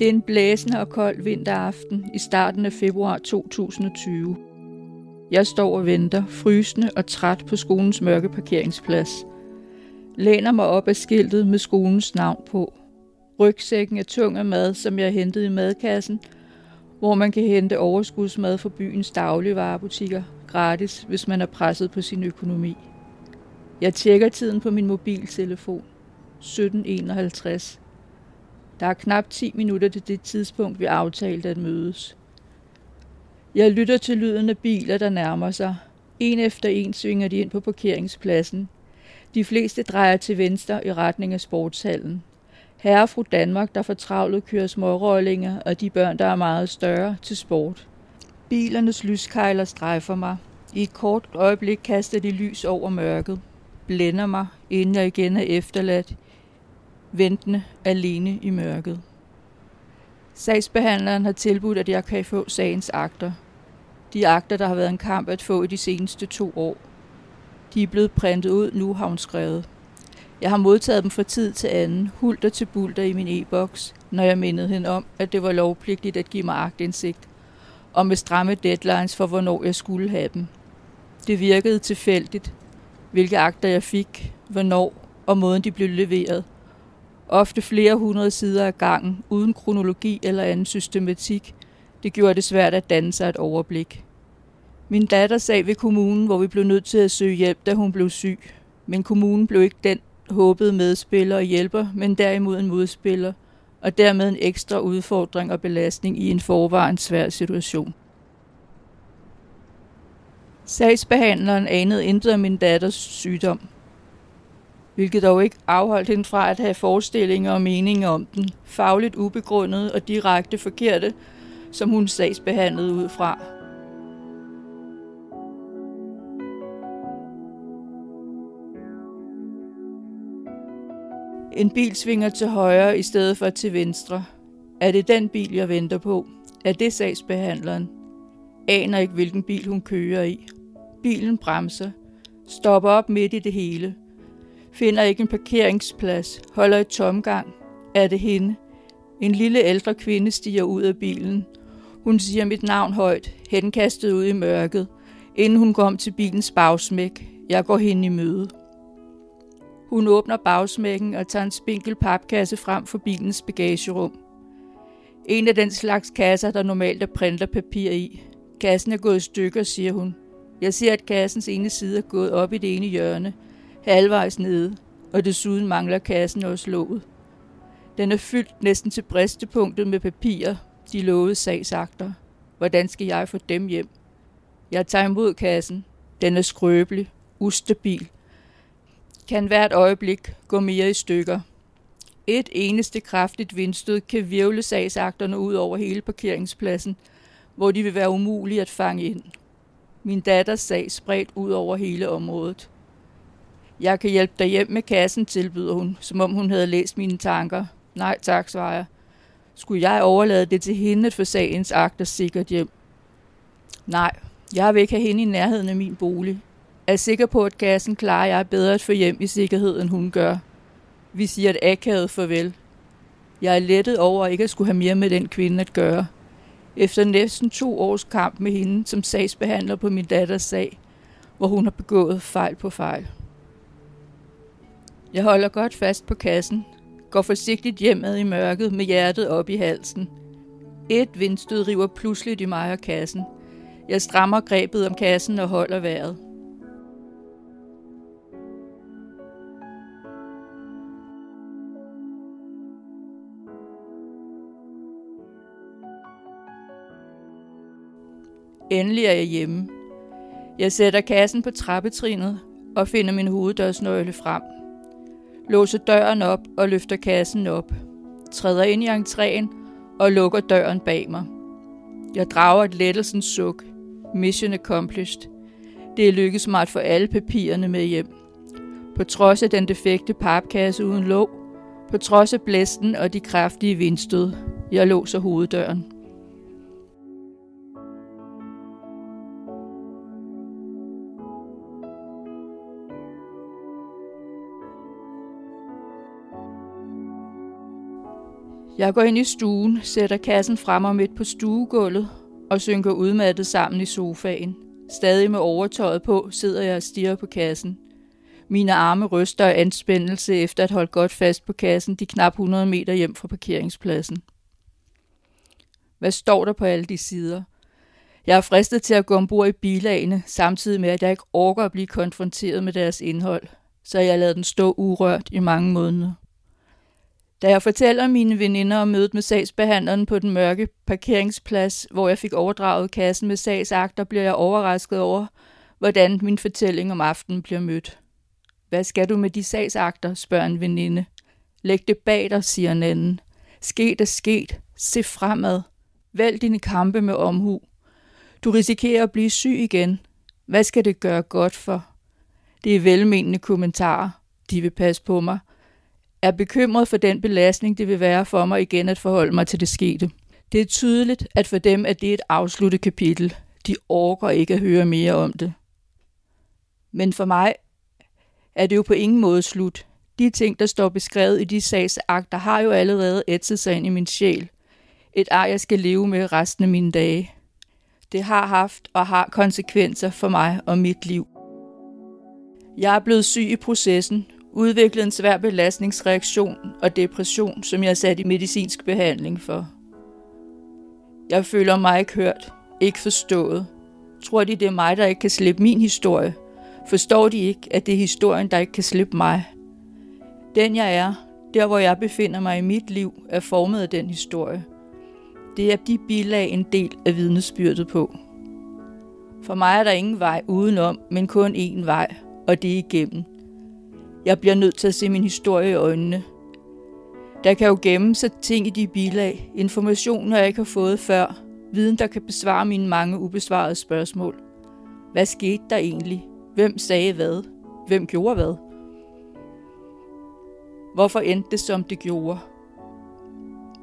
Det er en blæsende og kold vinteraften i starten af februar 2020. Jeg står og venter, frysende og træt på skolens mørke parkeringsplads. Læner mig op af skiltet med skolens navn på. Rygsækken er tung af mad, som jeg hentede i madkassen, hvor man kan hente overskudsmad fra byens dagligvarerbutikker gratis, hvis man er presset på sin økonomi. Jeg tjekker tiden på min mobiltelefon. 17.51. Der er knap 10 minutter til det tidspunkt, vi aftalte at mødes. Jeg lytter til lyden af biler, der nærmer sig. En efter en svinger de ind på parkeringspladsen. De fleste drejer til venstre i retning af sportshallen. Herre og fru Danmark, der fortravlet kører smårollinger, og de børn, der er meget større, til sport. Bilernes lyskejler strejfer mig. I et kort øjeblik kaster de lys over mørket. Blænder mig, inden jeg igen er efterladt ventende alene i mørket. Sagsbehandleren har tilbudt, at jeg kan få sagens akter. De akter, der har været en kamp at få i de seneste to år. De er blevet printet ud, nu har hun skrevet. Jeg har modtaget dem fra tid til anden, hulter til bulter i min e-boks, når jeg mindede hende om, at det var lovpligtigt at give mig agtindsigt, og med stramme deadlines for, hvornår jeg skulle have dem. Det virkede tilfældigt, hvilke akter jeg fik, hvornår og måden de blev leveret – ofte flere hundrede sider ad gangen, uden kronologi eller anden systematik. Det gjorde det svært at danne sig et overblik. Min datter sag ved kommunen, hvor vi blev nødt til at søge hjælp, da hun blev syg. Men kommunen blev ikke den håbede medspiller og hjælper, men derimod en modspiller, og dermed en ekstra udfordring og belastning i en forvejen svær situation. Sagsbehandleren anede intet om min datters sygdom, hvilket dog ikke afholdt hende fra at have forestillinger og meninger om den, fagligt ubegrundede og direkte forkerte, som hun sagsbehandlede ud fra. En bil svinger til højre i stedet for til venstre. Er det den bil, jeg venter på? Er det sagsbehandleren? Aner ikke, hvilken bil hun kører i. Bilen bremser. Stopper op midt i det hele – finder ikke en parkeringsplads, holder i tomgang. Er det hende? En lille ældre kvinde stiger ud af bilen. Hun siger mit navn højt, henkastet ud i mørket, inden hun går om til bilens bagsmæk. Jeg går hen i møde. Hun åbner bagsmækken og tager en spinkel papkasse frem for bilens bagagerum. En af den slags kasser, der normalt er printerpapir i. Kassen er gået i stykker, siger hun. Jeg ser, at kassens ene side er gået op i det ene hjørne – halvvejs nede, og desuden mangler kassen også låget. Den er fyldt næsten til bristepunktet med papirer, de lovede sagsakter. Hvordan skal jeg få dem hjem? Jeg tager imod kassen. Den er skrøbelig, ustabil. Kan hvert øjeblik gå mere i stykker. Et eneste kraftigt vindstød kan virvle sagsakterne ud over hele parkeringspladsen, hvor de vil være umulige at fange ind. Min datters sag spredt ud over hele området. Jeg kan hjælpe dig hjem med kassen, tilbyder hun, som om hun havde læst mine tanker. Nej tak, svarer jeg. Skulle jeg overlade det til hende at få sagens akter sikkert hjem? Nej, jeg vil ikke have hende i nærheden af min bolig. Jeg er sikker på, at kassen klarer jeg bedre at få hjem i sikkerhed, end hun gør. Vi siger et akavet farvel. Jeg er lettet over ikke at skulle have mere med den kvinde at gøre. Efter næsten to års kamp med hende som sagsbehandler på min datters sag, hvor hun har begået fejl på fejl. Jeg holder godt fast på kassen, går forsigtigt hjemad i mørket med hjertet op i halsen. Et vindstød river pludselig i mig og kassen. Jeg strammer grebet om kassen og holder vejret. Endelig er jeg hjemme. Jeg sætter kassen på trappetrinet og finder min hoveddørsnøgle frem låser døren op og løfter kassen op, træder ind i entréen og lukker døren bag mig. Jeg drager et lettelsens suk. Mission accomplished. Det er lykkedes mig at få alle papirerne med hjem. På trods af den defekte papkasse uden låg, på trods af blæsten og de kraftige vindstød, jeg låser hoveddøren. Jeg går ind i stuen, sætter kassen frem og midt på stuegulvet og synker udmattet sammen i sofaen. Stadig med overtøjet på sidder jeg og stiger på kassen. Mine arme ryster af anspændelse efter at holde godt fast på kassen de knap 100 meter hjem fra parkeringspladsen. Hvad står der på alle de sider? Jeg er fristet til at gå ombord i bilagene, samtidig med at jeg ikke orker at blive konfronteret med deres indhold, så jeg lader den stå urørt i mange måneder. Da jeg fortæller mine veninder om mødet med sagsbehandleren på den mørke parkeringsplads, hvor jeg fik overdraget kassen med sagsakter, bliver jeg overrasket over, hvordan min fortælling om aftenen bliver mødt. Hvad skal du med de sagsakter, spørger en veninde. Læg det bag dig, siger en anden. Sket er sket. Se fremad. Vælg dine kampe med omhu. Du risikerer at blive syg igen. Hvad skal det gøre godt for? Det er velmenende kommentarer. De vil passe på mig. Er bekymret for den belastning, det vil være for mig igen at forholde mig til det skete. Det er tydeligt, at for dem er det et afsluttet kapitel. De orker ikke at høre mere om det. Men for mig er det jo på ingen måde slut. De ting, der står beskrevet i de sagsakter, har jo allerede ætset sig ind i min sjæl. Et ar, jeg skal leve med resten af mine dage. Det har haft og har konsekvenser for mig og mit liv. Jeg er blevet syg i processen, udviklede en svær belastningsreaktion og depression, som jeg satte sat i medicinsk behandling for. Jeg føler mig ikke hørt, ikke forstået. Tror de, det er mig, der ikke kan slippe min historie? Forstår de ikke, at det er historien, der ikke kan slippe mig? Den jeg er, der hvor jeg befinder mig i mit liv, er formet af den historie. Det er de bilag en del af vidnesbyrdet på. For mig er der ingen vej udenom, men kun én vej, og det er igennem. Jeg bliver nødt til at se min historie i øjnene. Der kan jo gemme sig ting i de bilag, informationer jeg ikke har fået før, viden der kan besvare mine mange ubesvarede spørgsmål. Hvad skete der egentlig? Hvem sagde hvad? Hvem gjorde hvad? Hvorfor endte det som det gjorde?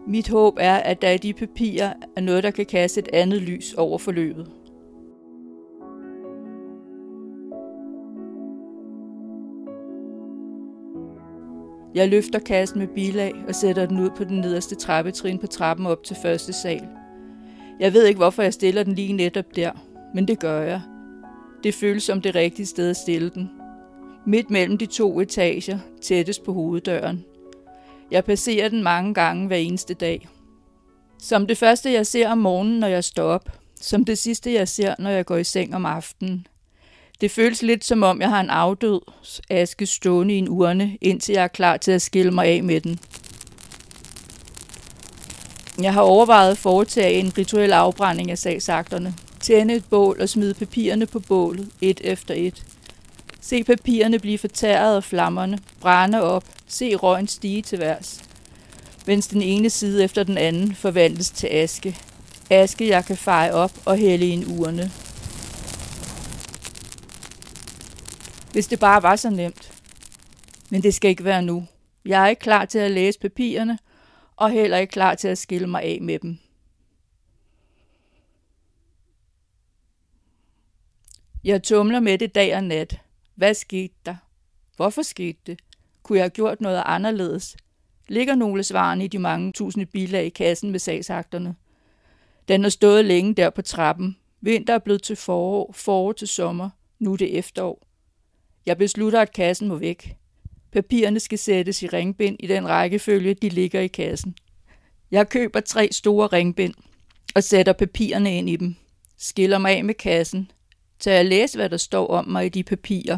Mit håb er, at der i de papirer er noget, der kan kaste et andet lys over forløbet. Jeg løfter kassen med bilag og sætter den ud på den nederste trappetrin på trappen op til første sal. Jeg ved ikke, hvorfor jeg stiller den lige netop der, men det gør jeg. Det føles som det rigtige sted at stille den. Midt mellem de to etager, tættest på hoveddøren. Jeg passerer den mange gange hver eneste dag. Som det første, jeg ser om morgenen, når jeg står op. Som det sidste, jeg ser, når jeg går i seng om aftenen. Det føles lidt som om, jeg har en afdød aske stående i en urne, indtil jeg er klar til at skille mig af med den. Jeg har overvejet at foretage en rituel afbrænding af sagsakterne. Tænde et bål og smide papirerne på bålet, et efter et. Se papirerne blive fortæret af flammerne, brænde op, se røgen stige til værs. Mens den ene side efter den anden forvandles til aske. Aske, jeg kan feje op og hælde i en urne. Hvis det bare var så nemt. Men det skal ikke være nu. Jeg er ikke klar til at læse papirerne, og heller ikke klar til at skille mig af med dem. Jeg tumler med det dag og nat. Hvad skete der? Hvorfor skete det? Kunne jeg have gjort noget anderledes? Ligger nogle svarene i de mange tusinde bilag i kassen med sagsakterne? Den har stået længe der på trappen. Vinter er blevet til forår, forår til sommer. Nu er det efterår. Jeg beslutter, at kassen må væk. Papirerne skal sættes i ringbind i den rækkefølge, de ligger i kassen. Jeg køber tre store ringbind og sætter papirerne ind i dem. Skiller mig af med kassen. Tager jeg læse, hvad der står om mig i de papirer.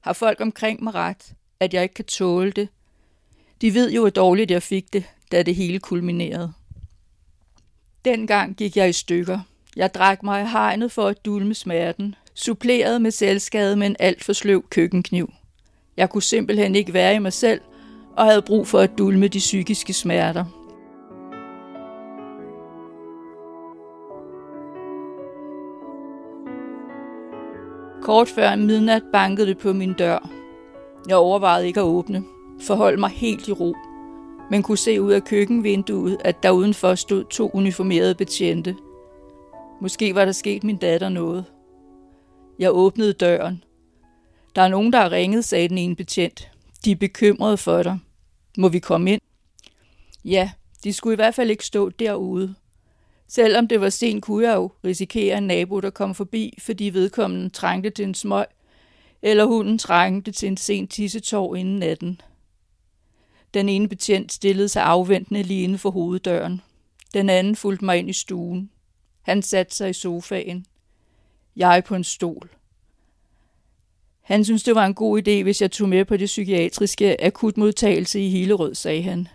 Har folk omkring mig ret, at jeg ikke kan tåle det? De ved jo, hvor dårligt jeg fik det, da det hele kulminerede. Dengang gik jeg i stykker. Jeg drak mig i hegnet for at dulme smerten, suppleret med selvskade med en alt for sløv køkkenkniv. Jeg kunne simpelthen ikke være i mig selv, og havde brug for at dulme de psykiske smerter. Kort før midnat bankede det på min dør. Jeg overvejede ikke at åbne, forholde mig helt i ro, men kunne se ud af køkkenvinduet, at der udenfor stod to uniformerede betjente. Måske var der sket min datter noget. Jeg åbnede døren. Der er nogen, der har ringet, sagde den ene betjent. De er bekymrede for dig. Må vi komme ind? Ja, De skulle i hvert fald ikke stå derude. Selvom det var sent, kunne jeg jo risikere en nabo, der kom forbi, fordi vedkommende trængte til en smøg, eller hunden trængte til en sen tissetår inden natten. Den ene betjent stillede sig afventende lige inden for hoveddøren. Den anden fulgte mig ind i stuen. Han satte sig i sofaen. Jeg på en stol. Han syntes, det var en god idé, hvis jeg tog med på det psykiatriske akutmodtagelse i Hillerød, sagde han.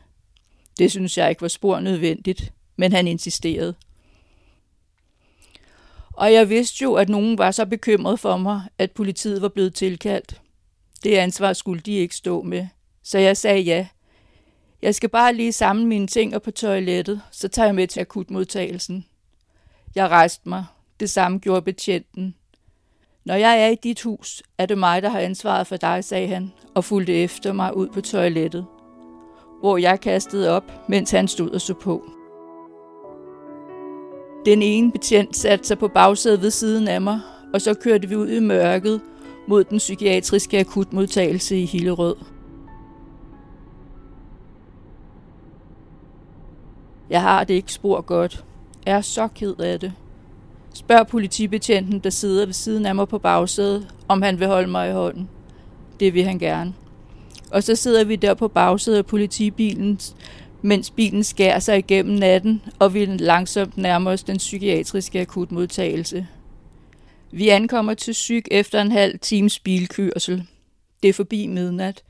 Det synes jeg ikke var spor nødvendigt, men han insisterede. Og jeg vidste jo, at nogen var så bekymret for mig, at politiet var blevet tilkaldt. Det ansvar skulle de ikke stå med, så jeg sagde ja. Jeg skal bare lige samle mine ting på toilettet, så tager jeg med til akutmodtagelsen. Jeg rejste mig. Det samme gjorde betjenten. Når jeg er i dit hus, er det mig, der har ansvaret for dig, sagde han, og fulgte efter mig ud på toilettet, hvor jeg kastede op, mens han stod og så på. Den ene betjent satte sig på bagsædet ved siden af mig, og så kørte vi ud i mørket mod den psykiatriske akutmodtagelse i Hillerød. Jeg har det ikke spor godt. Jeg er så ked af det. Spørg politibetjenten, der sidder ved siden af mig på bagsædet, om han vil holde mig i hånden. Det vil han gerne. Og så sidder vi der på bagsædet af politibilen, mens bilen skærer sig igennem natten, og vi langsomt nærmer os den psykiatriske akutmodtagelse. Vi ankommer til syg efter en halv times bilkørsel. Det er forbi midnat.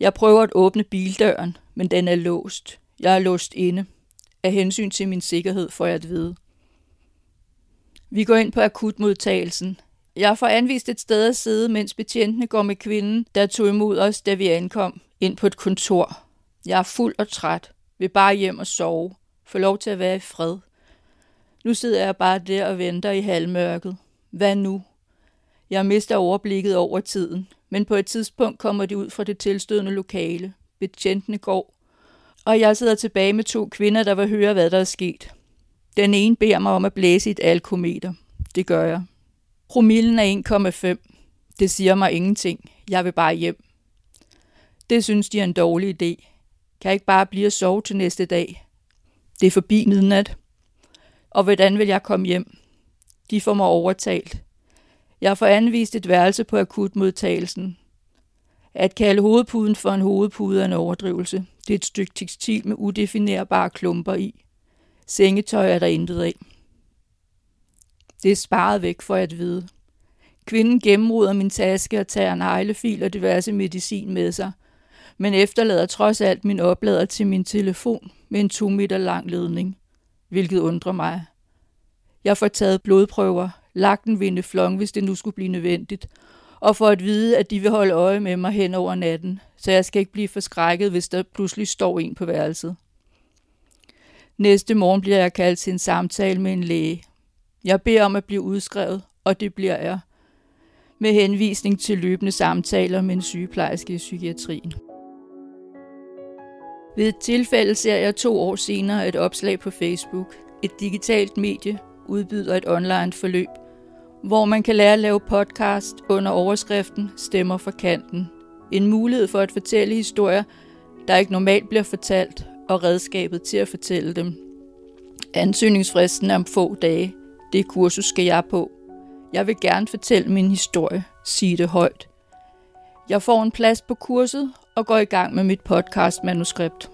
Jeg prøver at åbne bildøren, men den er låst. Jeg er låst inde. Af hensyn til min sikkerhed får jeg at vide. Vi går ind på akutmodtagelsen. Jeg får anvist et sted at sidde, mens betjentene går med kvinden, der tog imod os, da vi ankom, ind på et kontor. Jeg er fuld og træt. Vil bare hjem og sove. Få lov til at være i fred. Nu sidder jeg bare der og venter i halvmørket. Hvad nu? Jeg mister overblikket over tiden, men på et tidspunkt kommer de ud fra det tilstødende lokale. Betjentene går, og jeg sidder tilbage med to kvinder, der vil høre, hvad der er sket. Den ene beder mig om at blæse et alkometer. Det gør jeg. Promillen er 1,5. Det siger mig ingenting. Jeg vil bare hjem. Det synes de er en dårlig idé. Kan jeg ikke bare blive og sove til næste dag? Det er forbi midnat. Og hvordan vil jeg komme hjem? De får mig overtalt. Jeg får anvist et værelse på akutmodtagelsen. At kalde hovedpuden for en hovedpude er en overdrivelse. Det er et stykke tekstil med udefinerbare klumper i. Sengetøj er der intet af. Det er sparet væk, for at vide. Kvinden gennemruder min taske og tager neglefil og diverse medicin med sig, men efterlader trods alt min oplader til min telefon med en 2 meter lang ledning, hvilket undrer mig. Jeg får taget blodprøver, lagt en vindeflong, hvis det nu skulle blive nødvendigt, og for at vide, at de vil holde øje med mig hen over natten, så jeg skal ikke blive forskrækket, hvis der pludselig står en på værelset. Næste morgen bliver jeg kaldt til en samtale med en læge. Jeg beder om at blive udskrevet, og det bliver jeg, med henvisning til løbende samtaler med en sygeplejerske i psykiatrien. Ved et tilfælde ser jeg to år senere et opslag på Facebook. Et digitalt medie udbyder et online forløb, hvor man kan lære at lave podcast under overskriften Stemmer for kanten. En mulighed for at fortælle historier, der ikke normalt bliver fortalt, og redskabet til at fortælle dem. Ansøgningsfristen er om få dage. Det kursus skal jeg på. Jeg vil gerne fortælle min historie. Sige det højt. Jeg får en plads på kurset og går i gang med mit podcast manuskript.